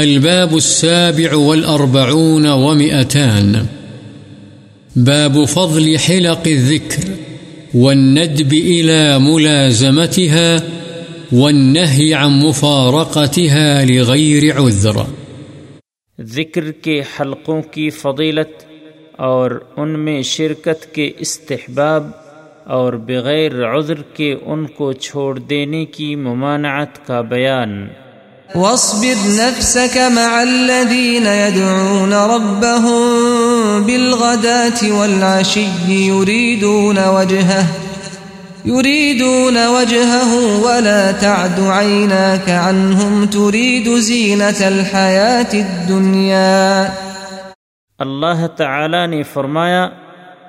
الباب السابع والأربعون ومئتان. باب فضل حلق الذكر والندب إلى ملازمتها والنهي عن مفارقتها لغير عذر. ذکر کے حلقوں کی فضیلت اور ان میں شرکت کے استحباب اور بغیر عذر کے ان کو چھوڑ دینے کی ممانعت کا بیان. واصبر نفسك مع الذين يدعون ربهم بالغداة والعشي يريدون وجهه يريدون وجهه ولا تعد عيناك عنهم تريد زينة الحياة الدنيا۔ اللہ تعالی نے فرمایا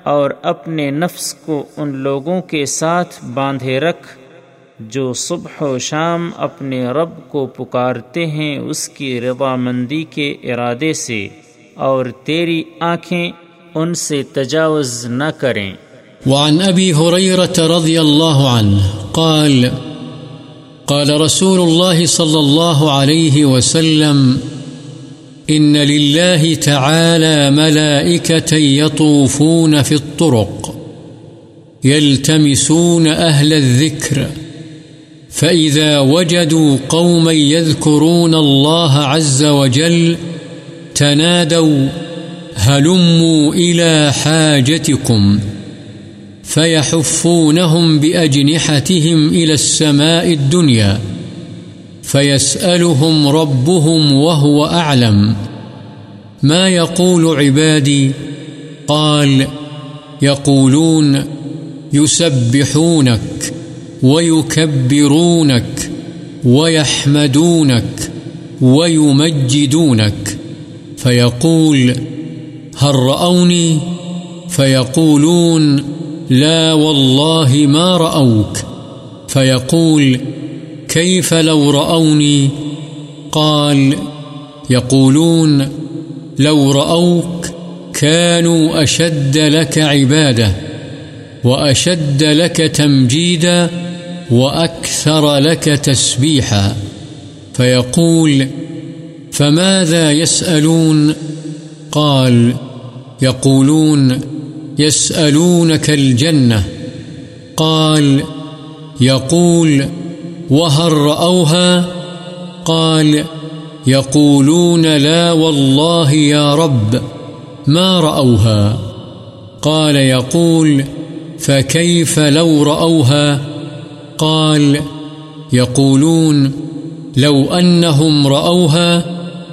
اور اپنے نفس کو ان لوگوں کے ساتھ باندھے رکھ۔ جو صبح و شام اپنے رب کو پکارتے ہیں اس کی رضا مندی کے ارادے سے، اور تیری آنکھیں ان سے تجاوز نہ کریں۔ وعن ابی حریرت رضی اللہ عنہ قال قال رسول الله صلى الله عليه وسلم إن لله تعالى ملائكة يطوفون في الطرق يلتمسون أهل الذكر فإذا وجدوا قوما يذكرون الله عز وجل تنادوا هلموا إلى حاجتكم فيحفونهم بأجنحتهم إلى السماء الدنيا فيسألهم ربهم وهو أعلم ما يقول عبادي قال يقولون يسبحونك ويكبرونك ويحمدونك ويمجدونك فيقول هل رأوني فيقولون لا والله ما رأوك فيقول كيف لو رأوني قال يقولون لو رأوك كانوا أشد لك عبادة وأشد لك تمجيدا وأكثر لك تسبيحا فيقول، فماذا يسألون؟ قال، يقولون، يسألونك الجنة. قال، يقول، وهل رأوها؟ قال، يقولون لا والله يا رب، ما رأوها؟ قال، يقول، فكيف لو رأوها؟ قال، يقولون، لو أنهم رأوها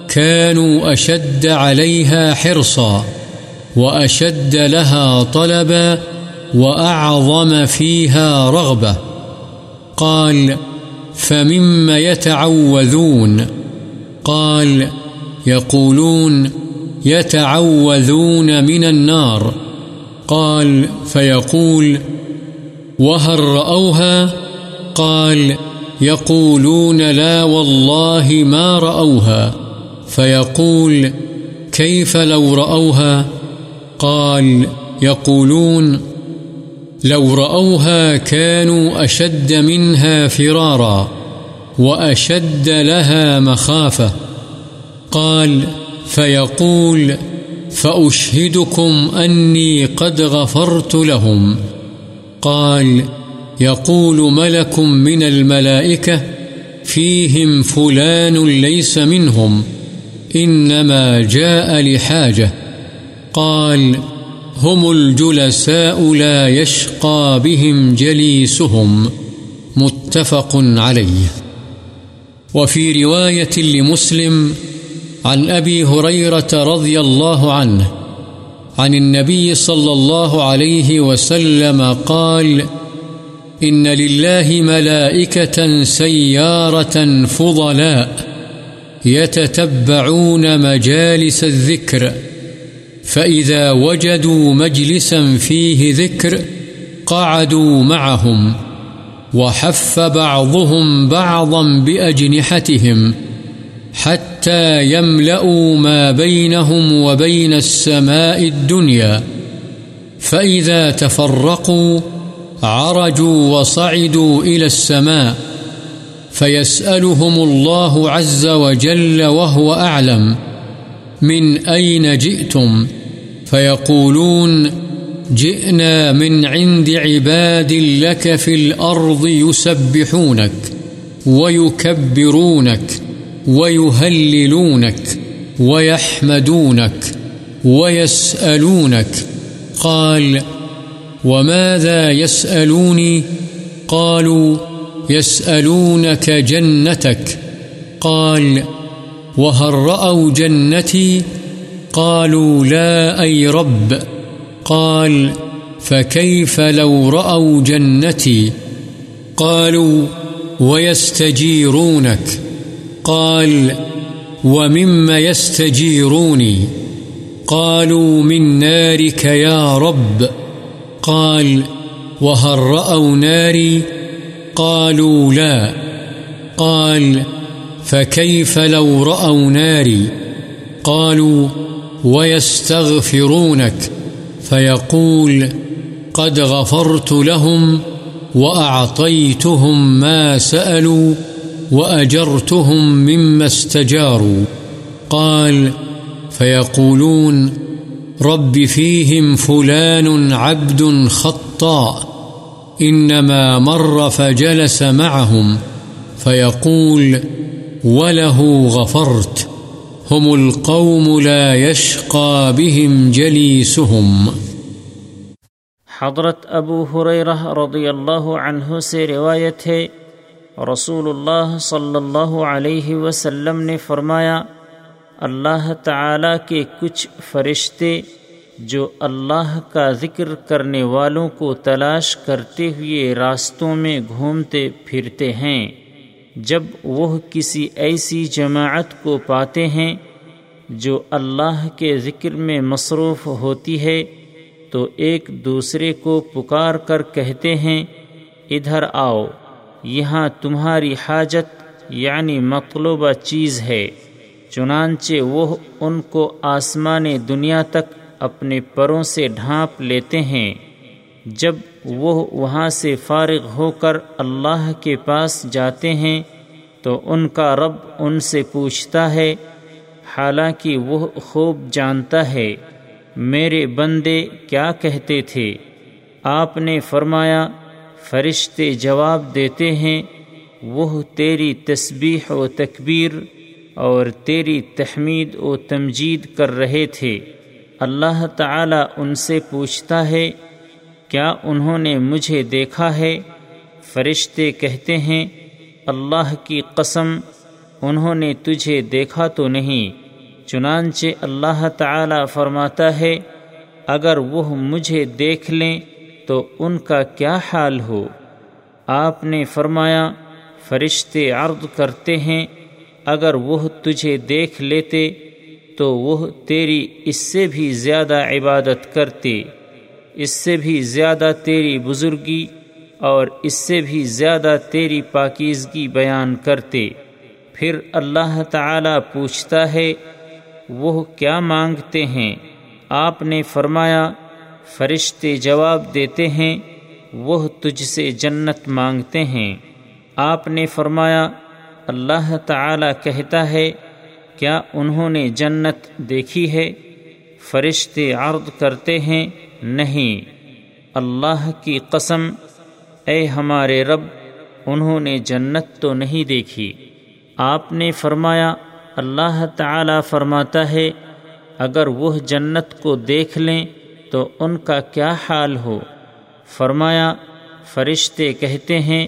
كانوا أشد عليها حرصا، وأشد لها طلبا، وأعظم فيها رغبة. قال، فمما يتعوذون؟ قال، يقولون، يتعوذون من النار. قال، فيقول، وهل رأوها؟ قال يقولون لا والله ما رأوها فيقول كيف لو رأوها؟ قال يقولون لو رأوها كانوا أشد منها فرارا وأشد لها مخافة قال فيقول فأشهدكم أني قد غفرت لهم قال يقول ملك من الملائكة فيهم فلان ليس منهم، إنما جاء لحاجة، قال هم الجلساء لا يشقى بهم جليسهم، متفق عليه. وفي رواية لمسلم عن أبي هريرة رضي الله عنه، عن النبي صلى الله عليه وسلم قال قال إن لله ملائكة سيارة فضلاء يتتبعون مجالس الذكر، فإذا وجدوا مجلسا فيه ذكر قعدوا معهم وحف بعضهم بعضا بأجنحتهم حتى يملأوا ما بينهم وبين السماء الدنيا، فإذا تفرقوا عرجوا وصعدوا إلى السماء فيسألهم الله عز وجل وهو أعلم من أين جئتم فيقولون جئنا من عند عباد لك في الأرض يسبحونك ويكبرونك ويهللونك ويحمدونك ويسألونك قال وماذا يسألوني؟ قالوا، يسألونك جنتك. قال، وهل رأوا جنتي؟ قالوا، لا، أي رب. قال، فكيف لو رأوا جنتي؟ قالوا، ويستجيرونك. قال، ومما يستجيروني؟ قالوا، من نارك يا رب. قال، وهل رأوا ناري؟ قالوا، لا. قال، فكيف لو رأوا ناري؟ قالوا، ويستغفرونك. فيقول، قد غفرت لهم وأعطيتهم ما سألوا وأجرتهم مما استجاروا. قال، فيقولون رب فيهم فلان عبد خطاء، إنما مر فجلس معهم، فيقول وله غفرت، هم القوم لا يشقى بهم جليسهم. حضرت ابو حریرہ رضی اللہ عنہ سے روایت ہے، رسول اللہ صلی اللہ علیہ وسلم نے فرمایا اللہ تعالی کے کچھ فرشتے جو اللہ کا ذکر کرنے والوں کو تلاش کرتے ہوئے راستوں میں گھومتے پھرتے ہیں، جب وہ کسی ایسی جماعت کو پاتے ہیں جو اللہ کے ذکر میں مصروف ہوتی ہے، تو ایک دوسرے کو پکار کر کہتے ہیں، ادھر آؤ، یہاں تمہاری حاجت یعنی مطلوبہ چیز ہے۔ چنانچہ وہ ان کو آسمان دنیا تک اپنے پروں سے ڈھانپ لیتے ہیں۔ جب وہ وہاں سے فارغ ہو کر اللہ کے پاس جاتے ہیں، تو ان کا رب ان سے پوچھتا ہے، حالانکہ وہ خوب جانتا ہے۔ میرے بندے کیا کہتے تھے؟ آپ نے فرمایا، فرشتے جواب دیتے ہیں، وہ تیری تسبیح و تکبیر اور تیری تحمید و تمجید کر رہے تھے۔ اللہ تعالی ان سے پوچھتا ہے، کیا انہوں نے مجھے دیکھا ہے؟ فرشتے کہتے ہیں، اللہ کی قسم، انہوں نے تجھے دیکھا تو نہیں۔ چنانچہ اللہ تعالی فرماتا ہے، اگر وہ مجھے دیکھ لیں تو ان کا کیا حال ہو؟ آپ نے فرمایا، فرشتے عرض کرتے ہیں اگر وہ تجھے دیکھ لیتے تو وہ تیری اس سے بھی زیادہ عبادت کرتے، اس سے بھی زیادہ تیری بزرگی اور اس سے بھی زیادہ تیری پاکیزگی بیان کرتے۔ پھر اللہ تعالی پوچھتا ہے، وہ کیا مانگتے ہیں؟ آپ نے فرمایا، فرشتے جواب دیتے ہیں، وہ تجھ سے جنت مانگتے ہیں۔ آپ نے فرمایا اللہ تعالی کہتا ہے، کیا انہوں نے جنت دیکھی ہے؟ فرشتے عرض کرتے ہیں، نہیں۔ اللہ کی قسم، اے ہمارے رب، انہوں نے جنت تو نہیں دیکھی۔ آپ نے فرمایا، اللہ تعالی فرماتا ہے، اگر وہ جنت کو دیکھ لیں تو ان کا کیا حال ہو؟ فرمایا، فرشتے کہتے ہیں،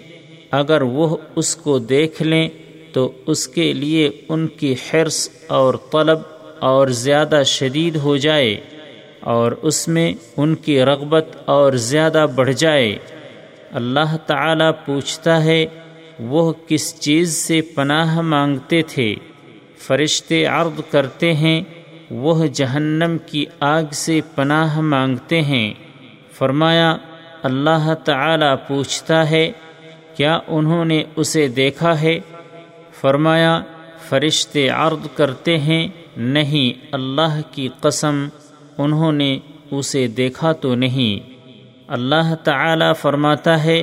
اگر وہ اس کو دیکھ لیں تو اس کے لیے ان کی حرص اور طلب اور زیادہ شدید ہو جائے اور اس میں ان کی رغبت اور زیادہ بڑھ جائے۔ اللہ تعالی پوچھتا ہے، وہ کس چیز سے پناہ مانگتے تھے؟ فرشتے عرض کرتے ہیں، وہ جہنم کی آگ سے پناہ مانگتے ہیں۔ فرمایا، اللہ تعالی پوچھتا ہے، کیا انہوں نے اسے دیکھا ہے؟ فرمایا، فرشتے عرض کرتے ہیں، نہیں اللہ کی قسم، انہوں نے اسے دیکھا تو نہیں۔ اللہ تعالی فرماتا ہے،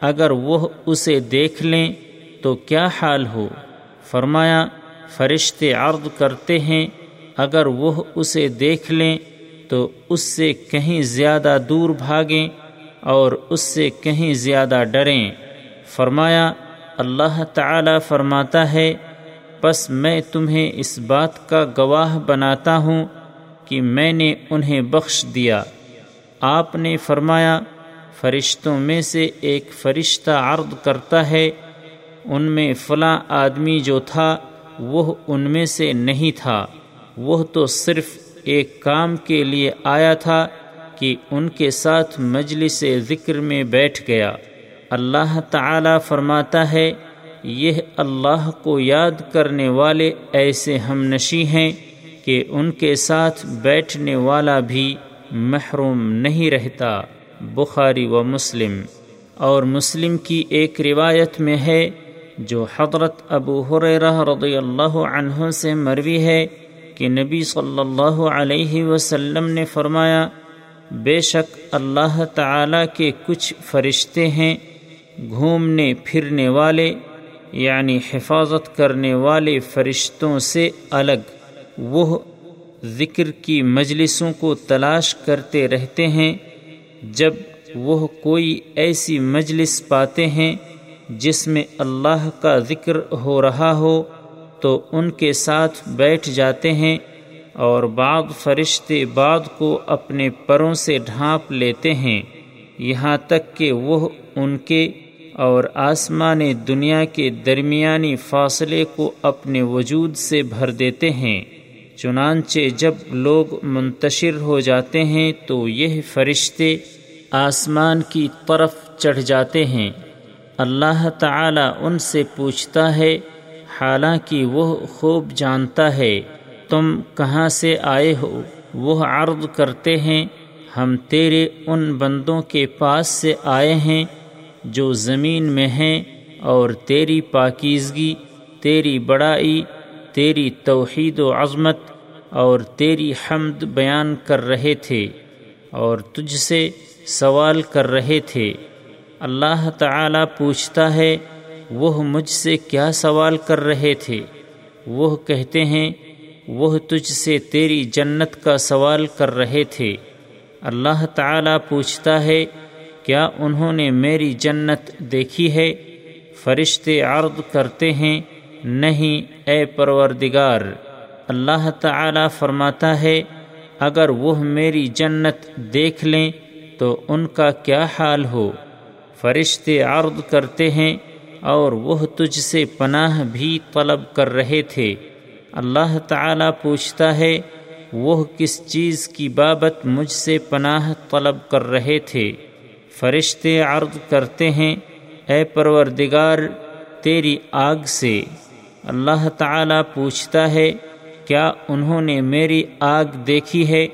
اگر وہ اسے دیکھ لیں تو کیا حال ہو؟ فرمایا، فرشتے عرض کرتے ہیں، اگر وہ اسے دیکھ لیں تو اس سے کہیں زیادہ دور بھاگیں اور اس سے کہیں زیادہ ڈریں۔ فرمایا اللہ تعالی فرماتا ہے بس میں تمہیں اس بات کا گواہ بناتا ہوں کہ میں نے انہیں بخش دیا۔ آپ نے فرمایا، فرشتوں میں سے ایک فرشتہ عرض کرتا ہے، ان میں فلاں آدمی جو تھا، وہ ان میں سے نہیں تھا۔ وہ تو صرف ایک کام کے لیے آیا تھا کہ ان کے ساتھ مجلس ذکر میں بیٹھ گیا۔ اللہ تعالی فرماتا ہے، یہ اللہ کو یاد کرنے والے ایسے ہم نشی ہیں کہ ان کے ساتھ بیٹھنے والا بھی محروم نہیں رہتا۔ بخاری و مسلم۔ اور مسلم کی ایک روایت میں ہے، جو حضرت ابو حریرہ رضی اللہ عنہ سے مروی ہے، کہ نبی صلی اللہ علیہ وسلم نے فرمایا، بے شک اللہ تعالی کے کچھ فرشتے ہیں گھومنے پھرنے والے یعنی حفاظت کرنے والے فرشتوں سے الگ۔ وہ ذکر کی مجلسوں کو تلاش کرتے رہتے ہیں۔ جب وہ کوئی ایسی مجلس پاتے ہیں جس میں اللہ کا ذکر ہو رہا ہو، تو ان کے ساتھ بیٹھ جاتے ہیں اور بعض فرشتے بعد کو اپنے پروں سے ڈھانپ لیتے ہیں۔ یہاں تک کہ وہ ان کے اور آسمان دنیا کے درمیانی فاصلے کو اپنے وجود سے بھر دیتے ہیں۔ چنانچہ جب لوگ منتشر ہو جاتے ہیں تو یہ فرشتے آسمان کی طرف چڑھ جاتے ہیں۔ اللہ تعالی ان سے پوچھتا ہے، حالانکہ وہ خوب جانتا ہے، تم کہاں سے آئے ہو؟ وہ عرض کرتے ہیں، ہم تیرے ان بندوں کے پاس سے آئے ہیں۔ جو زمین میں ہیں اور تیری پاکیزگی، تیری بڑائی، تیری توحید و عظمت اور تیری حمد بیان کر رہے تھے اور تجھ سے سوال کر رہے تھے۔ اللہ تعالی پوچھتا ہے، وہ مجھ سے کیا سوال کر رہے تھے؟ وہ کہتے ہیں، وہ تجھ سے تیری جنت کا سوال کر رہے تھے۔ اللہ تعالی پوچھتا ہے کیا انہوں نے میری جنت دیکھی ہے؟ فرشتے عرض کرتے ہیں، نہیں اے پروردگار، اللہ تعالی فرماتا ہے، اگر وہ میری جنت دیکھ لیں تو ان کا کیا حال ہو؟ فرشتے عرض کرتے ہیں، اور وہ تجھ سے پناہ بھی طلب کر رہے تھے۔ اللہ تعالی پوچھتا ہے، وہ کس چیز کی بابت مجھ سے پناہ طلب کر رہے تھے؟ فرشتے عرض کرتے ہیں، اے پروردگار، تیری آگ سے۔ اللہ تعالی پوچھتا ہے، کیا انہوں نے میری آگ دیکھی ہے؟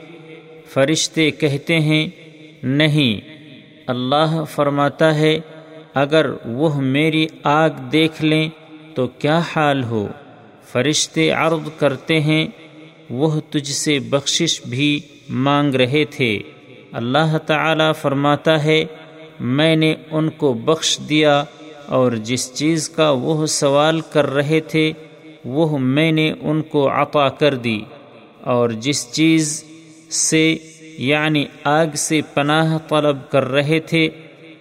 فرشتے کہتے ہیں، نہیں۔ اللہ فرماتا ہے، اگر وہ میری آگ دیکھ لیں تو کیا حال ہو؟ فرشتے عرض کرتے ہیں، وہ تجھ سے بخشش بھی مانگ رہے تھے۔ اللہ تعالی فرماتا ہے، میں نے ان کو بخش دیا اور جس چیز کا وہ سوال کر رہے تھے، وہ میں نے ان کو عطا کر دی۔ اور جس چیز سے یعنی آگ سے پناہ طلب کر رہے تھے،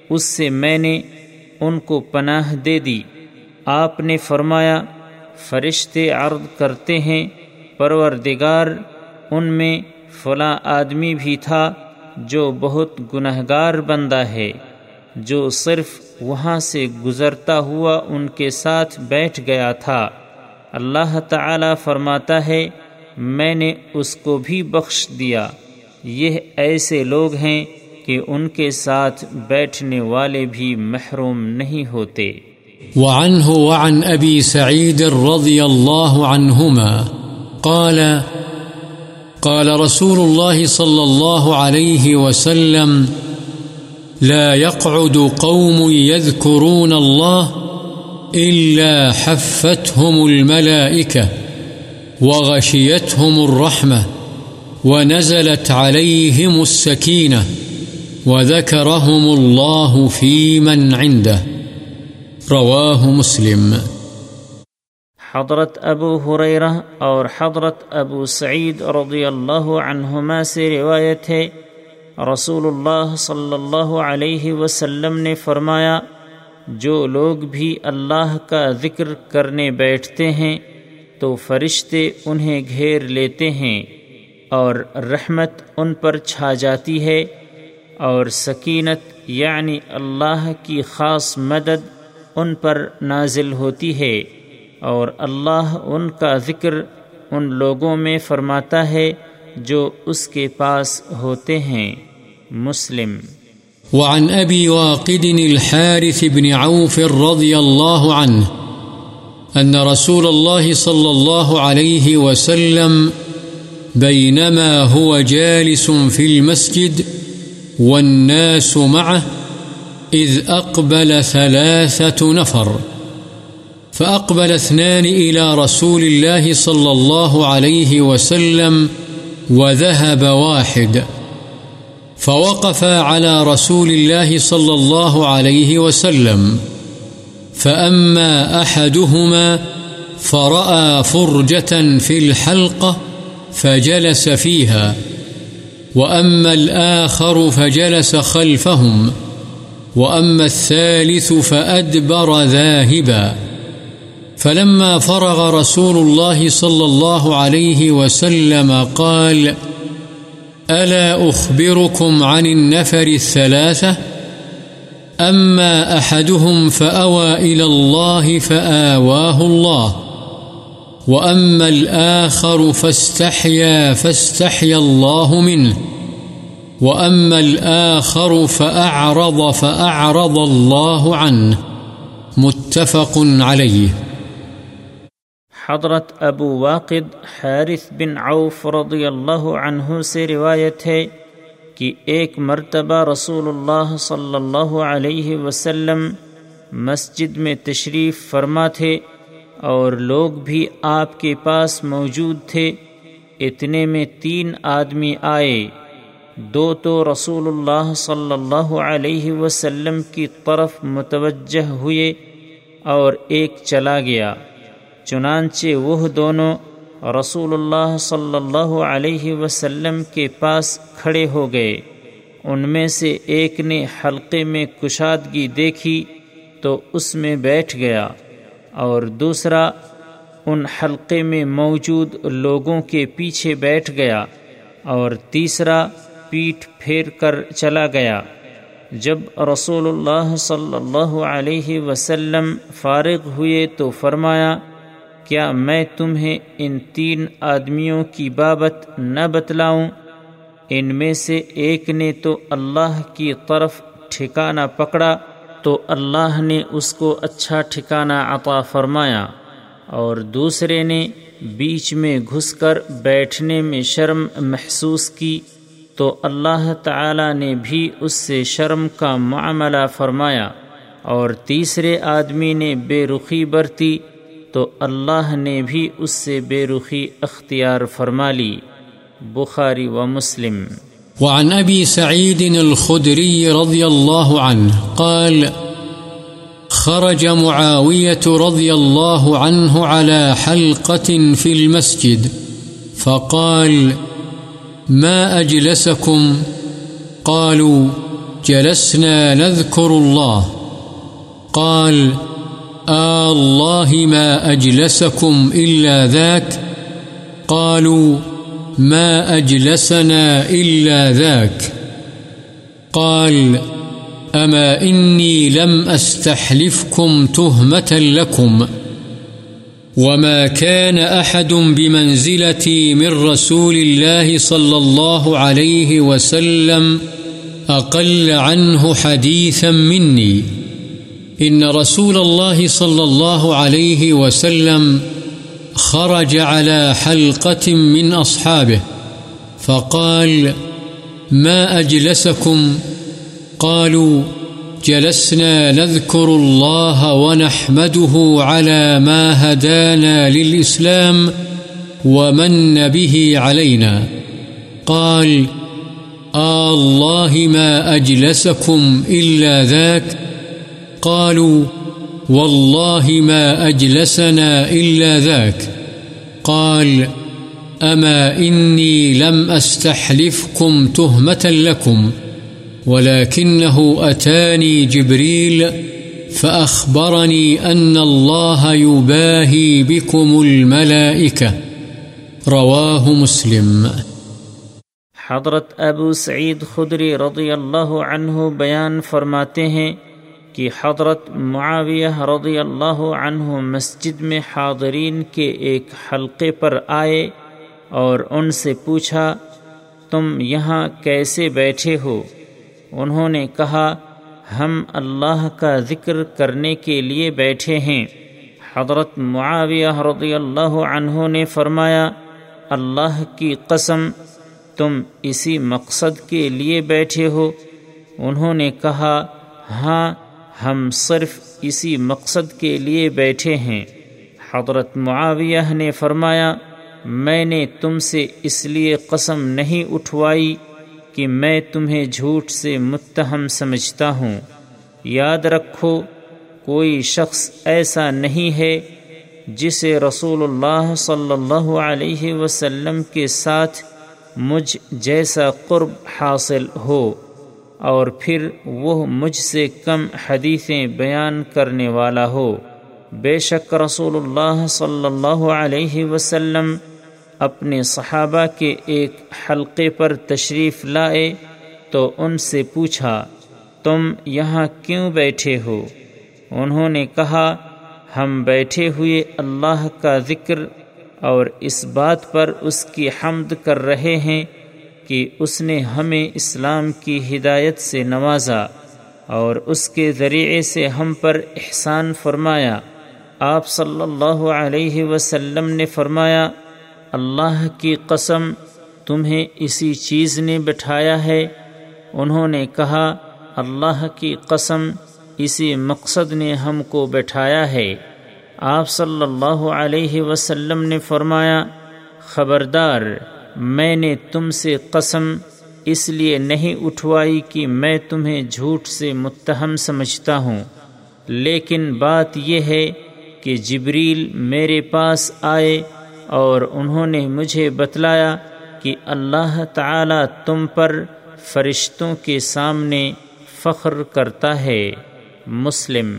اس سے میں نے ان کو پناہ دے دی۔ آپ نے فرمایا، فرشتے عرض کرتے ہیں، پروردگار، ان میں فلاں آدمی بھی تھا۔ جو بہت گنہگار بندہ ہے، جو صرف وہاں سے گزرتا ہوا ان کے ساتھ بیٹھ گیا تھا۔ اللہ تعالی فرماتا ہے، میں نے اس کو بھی بخش دیا۔ یہ ایسے لوگ ہیں کہ ان کے ساتھ بیٹھنے والے بھی محروم نہیں ہوتے۔ وعنه وعن أبي سعيد رضي الله عنهما قال قال رسول الله صلى الله عليه وسلم، لا يقعد قوم يذكرون الله إلا حفتهم الملائكة وغشيتهم الرحمة ونزلت عليهم السكينة وذكرهم الله في من عنده. رواه مسلم. حضرت ابو حریرہ اور حضرت ابو سعید رضی اللہ عنہما سے روایت ہے۔ رسول اللہ صلی اللہ علیہ وسلم نے فرمایا، جو لوگ بھی اللہ کا ذکر کرنے بیٹھتے ہیں، تو فرشتے انہیں گھیر لیتے ہیں اور رحمت ان پر چھا جاتی ہے اور سکینت یعنی اللہ کی خاص مدد ان پر نازل ہوتی ہے۔ اور اللہ ان کا ذکر ان لوگوں میں فرماتا ہے جو اس کے پاس ہوتے ہیں۔ مسلم۔ وعن أبي واقد الحارث بن عوف رضي الله عنه أن رسول الله صلى الله عليه وسلم بينما هو جالس في المسجد والناس معه إذ أقبل ثلاثة نفر فأقبل اثنان إلى رسول الله صلى الله عليه وسلم وذهب واحد. فوقف على رسول الله صلى الله عليه وسلم. فأما أحدهما فرأى فرجة في الحلقة فجلس فيها. وأما الآخر فجلس خلفهم. وأما الثالث فأدبر ذاهبا. فلما فرغ رسول الله صلى الله عليه وسلم قال، ألا أخبركم عن النفر الثلاثة؟ أما أحدهم فأوى إلى الله فآواه الله، وأما الآخر فاستحيا فاستحيا الله منه، وأما الآخر فأعرض فأعرض الله عنه. متفق عليه حضرت ابو واقد حارث بن عوف رضی اللہ عنہ سے روایت ہے کہ ایک مرتبہ رسول اللہ صلی اللہ علیہ وسلم مسجد میں تشریف فرما تھے اور لوگ بھی آپ کے پاس موجود تھے۔ اتنے میں تین آدمی آئے۔ دو تو رسول اللہ صلی اللہ علیہ وسلم کی طرف متوجہ ہوئے اور ایک چلا گیا۔ چنانچہ وہ دونوں رسول اللہ صلی اللہ علیہ وسلم کے پاس کھڑے ہو گئے۔ ان میں سے ایک نے حلقے میں کشادگی دیکھی تو اس میں بیٹھ گیا۔ اور دوسرا ان حلقے میں موجود لوگوں کے پیچھے بیٹھ گیا۔ اور تیسرا پیٹھ پھیر کر چلا گیا۔ جب رسول اللہ صلی اللہ علیہ وسلم فارغ ہوئے تو فرمایا کیا میں تمہیں ان تین آدمیوں کی بابت نہ بتلاؤں؟ ان میں سے ایک نے تو اللہ کی طرف ٹھکانہ پکڑا، تو اللہ نے اس کو اچھا ٹھکانہ عطا فرمایا، اور دوسرے نے بیچ میں گھس کر بیٹھنے میں شرم محسوس کی، تو اللہ تعالی نے بھی اس سے شرم کا معاملہ فرمایا، اور تیسرے آدمی نے بے رخی برتی تو اللہ نے بھی اس سے بے رخی اختیار فرما لی۔ بخاری و مسلم۔ وعن أبي سعيد الخدري رضي الله عنه قال، خرج معاوية رضي الله عنه على حلقة في المسجد فقال، ما أجلسكم قالوا، جلسنا نذكر الله قال قال الله ما أجلسكم إلا ذاك قالوا ما أجلسنا إلا ذاك قال أما إني لم أستحلفكم تهمة لكم وما كان أحد بمنزلتي من رسول الله صلى الله عليه وسلم أقل عنه حديثا مني إن رسول الله صلى الله عليه وسلم خرج على حلقة من أصحابه فقال، ما أجلسكم؟ قالوا، جلسنا نذكر الله ونحمده على ما هدانا للإسلام ومن به علينا. قال، آه الله ما أجلسكم إلا ذاك قالوا، والله ما أجلسنا إلا ذاك. قال، أما إني لم أستحلفكم تهمة لكم، ولكنه أتاني جبريل فأخبرني أن الله يباهي بكم الملائكة. رواه مسلم. حضرت ابو سعید خدری رضی اللہ عنہ بیان فرماتے ہیں کہ حضرت معاویہ رضی اللہ عنہ مسجد میں حاضرین کے ایک حلقے پر آئے اور ان سے پوچھا، تم یہاں کیسے بیٹھے ہو؟ انہوں نے کہا، ہم اللہ کا ذکر کرنے کے لیے بیٹھے ہیں۔ حضرت معاویہ رضی اللہ عنہ نے فرمایا، اللہ کی قسم، تم اسی مقصد کے لیے بیٹھے ہو۔ انہوں نے کہا ہاں ہم صرف اسی مقصد کے لیے بیٹھے ہیں۔ حضرت معاویہ نے فرمایا، میں نے تم سے اس لیے قسم نہیں اٹھوائی کہ میں تمہیں جھوٹ سے متہم سمجھتا ہوں۔ یاد رکھو، کوئی شخص ایسا نہیں ہے جسے رسول اللہ صلی اللہ علیہ وسلم کے ساتھ مجھ جیسا قرب حاصل ہو۔ اور پھر وہ مجھ سے کم حدیثیں بیان کرنے والا ہو۔ بے شک رسول اللہ صلی اللہ علیہ وسلم اپنے صحابہ کے ایک حلقے پر تشریف لائے تو ان سے پوچھا، تم یہاں کیوں بیٹھے ہو؟ انہوں نے کہا، ہم بیٹھے ہوئے اللہ کا ذکر اور اس بات پر اس کی حمد کر رہے ہیں کہ اس نے ہمیں اسلام کی ہدایت سے نوازا اور اس کے ذریعے سے ہم پر احسان فرمایا۔ آپ صلی اللہ علیہ وسلم نے فرمایا، اللہ کی قسم، تمہیں اسی چیز نے بٹھایا ہے۔ انہوں نے کہا، اللہ کی قسم، اسی مقصد نے ہم کو بٹھایا ہے۔ آپ صلی اللہ علیہ وسلم نے فرمایا، خبردار میں نے تم سے قسم اس لیے نہیں اٹھوائی کہ میں تمہیں جھوٹ سے متہم سمجھتا ہوں۔ لیکن بات یہ ہے کہ جبریل میرے پاس آئے اور انہوں نے مجھے بتلایا کہ اللہ تعالی تم پر فرشتوں کے سامنے فخر کرتا ہے۔ مسلم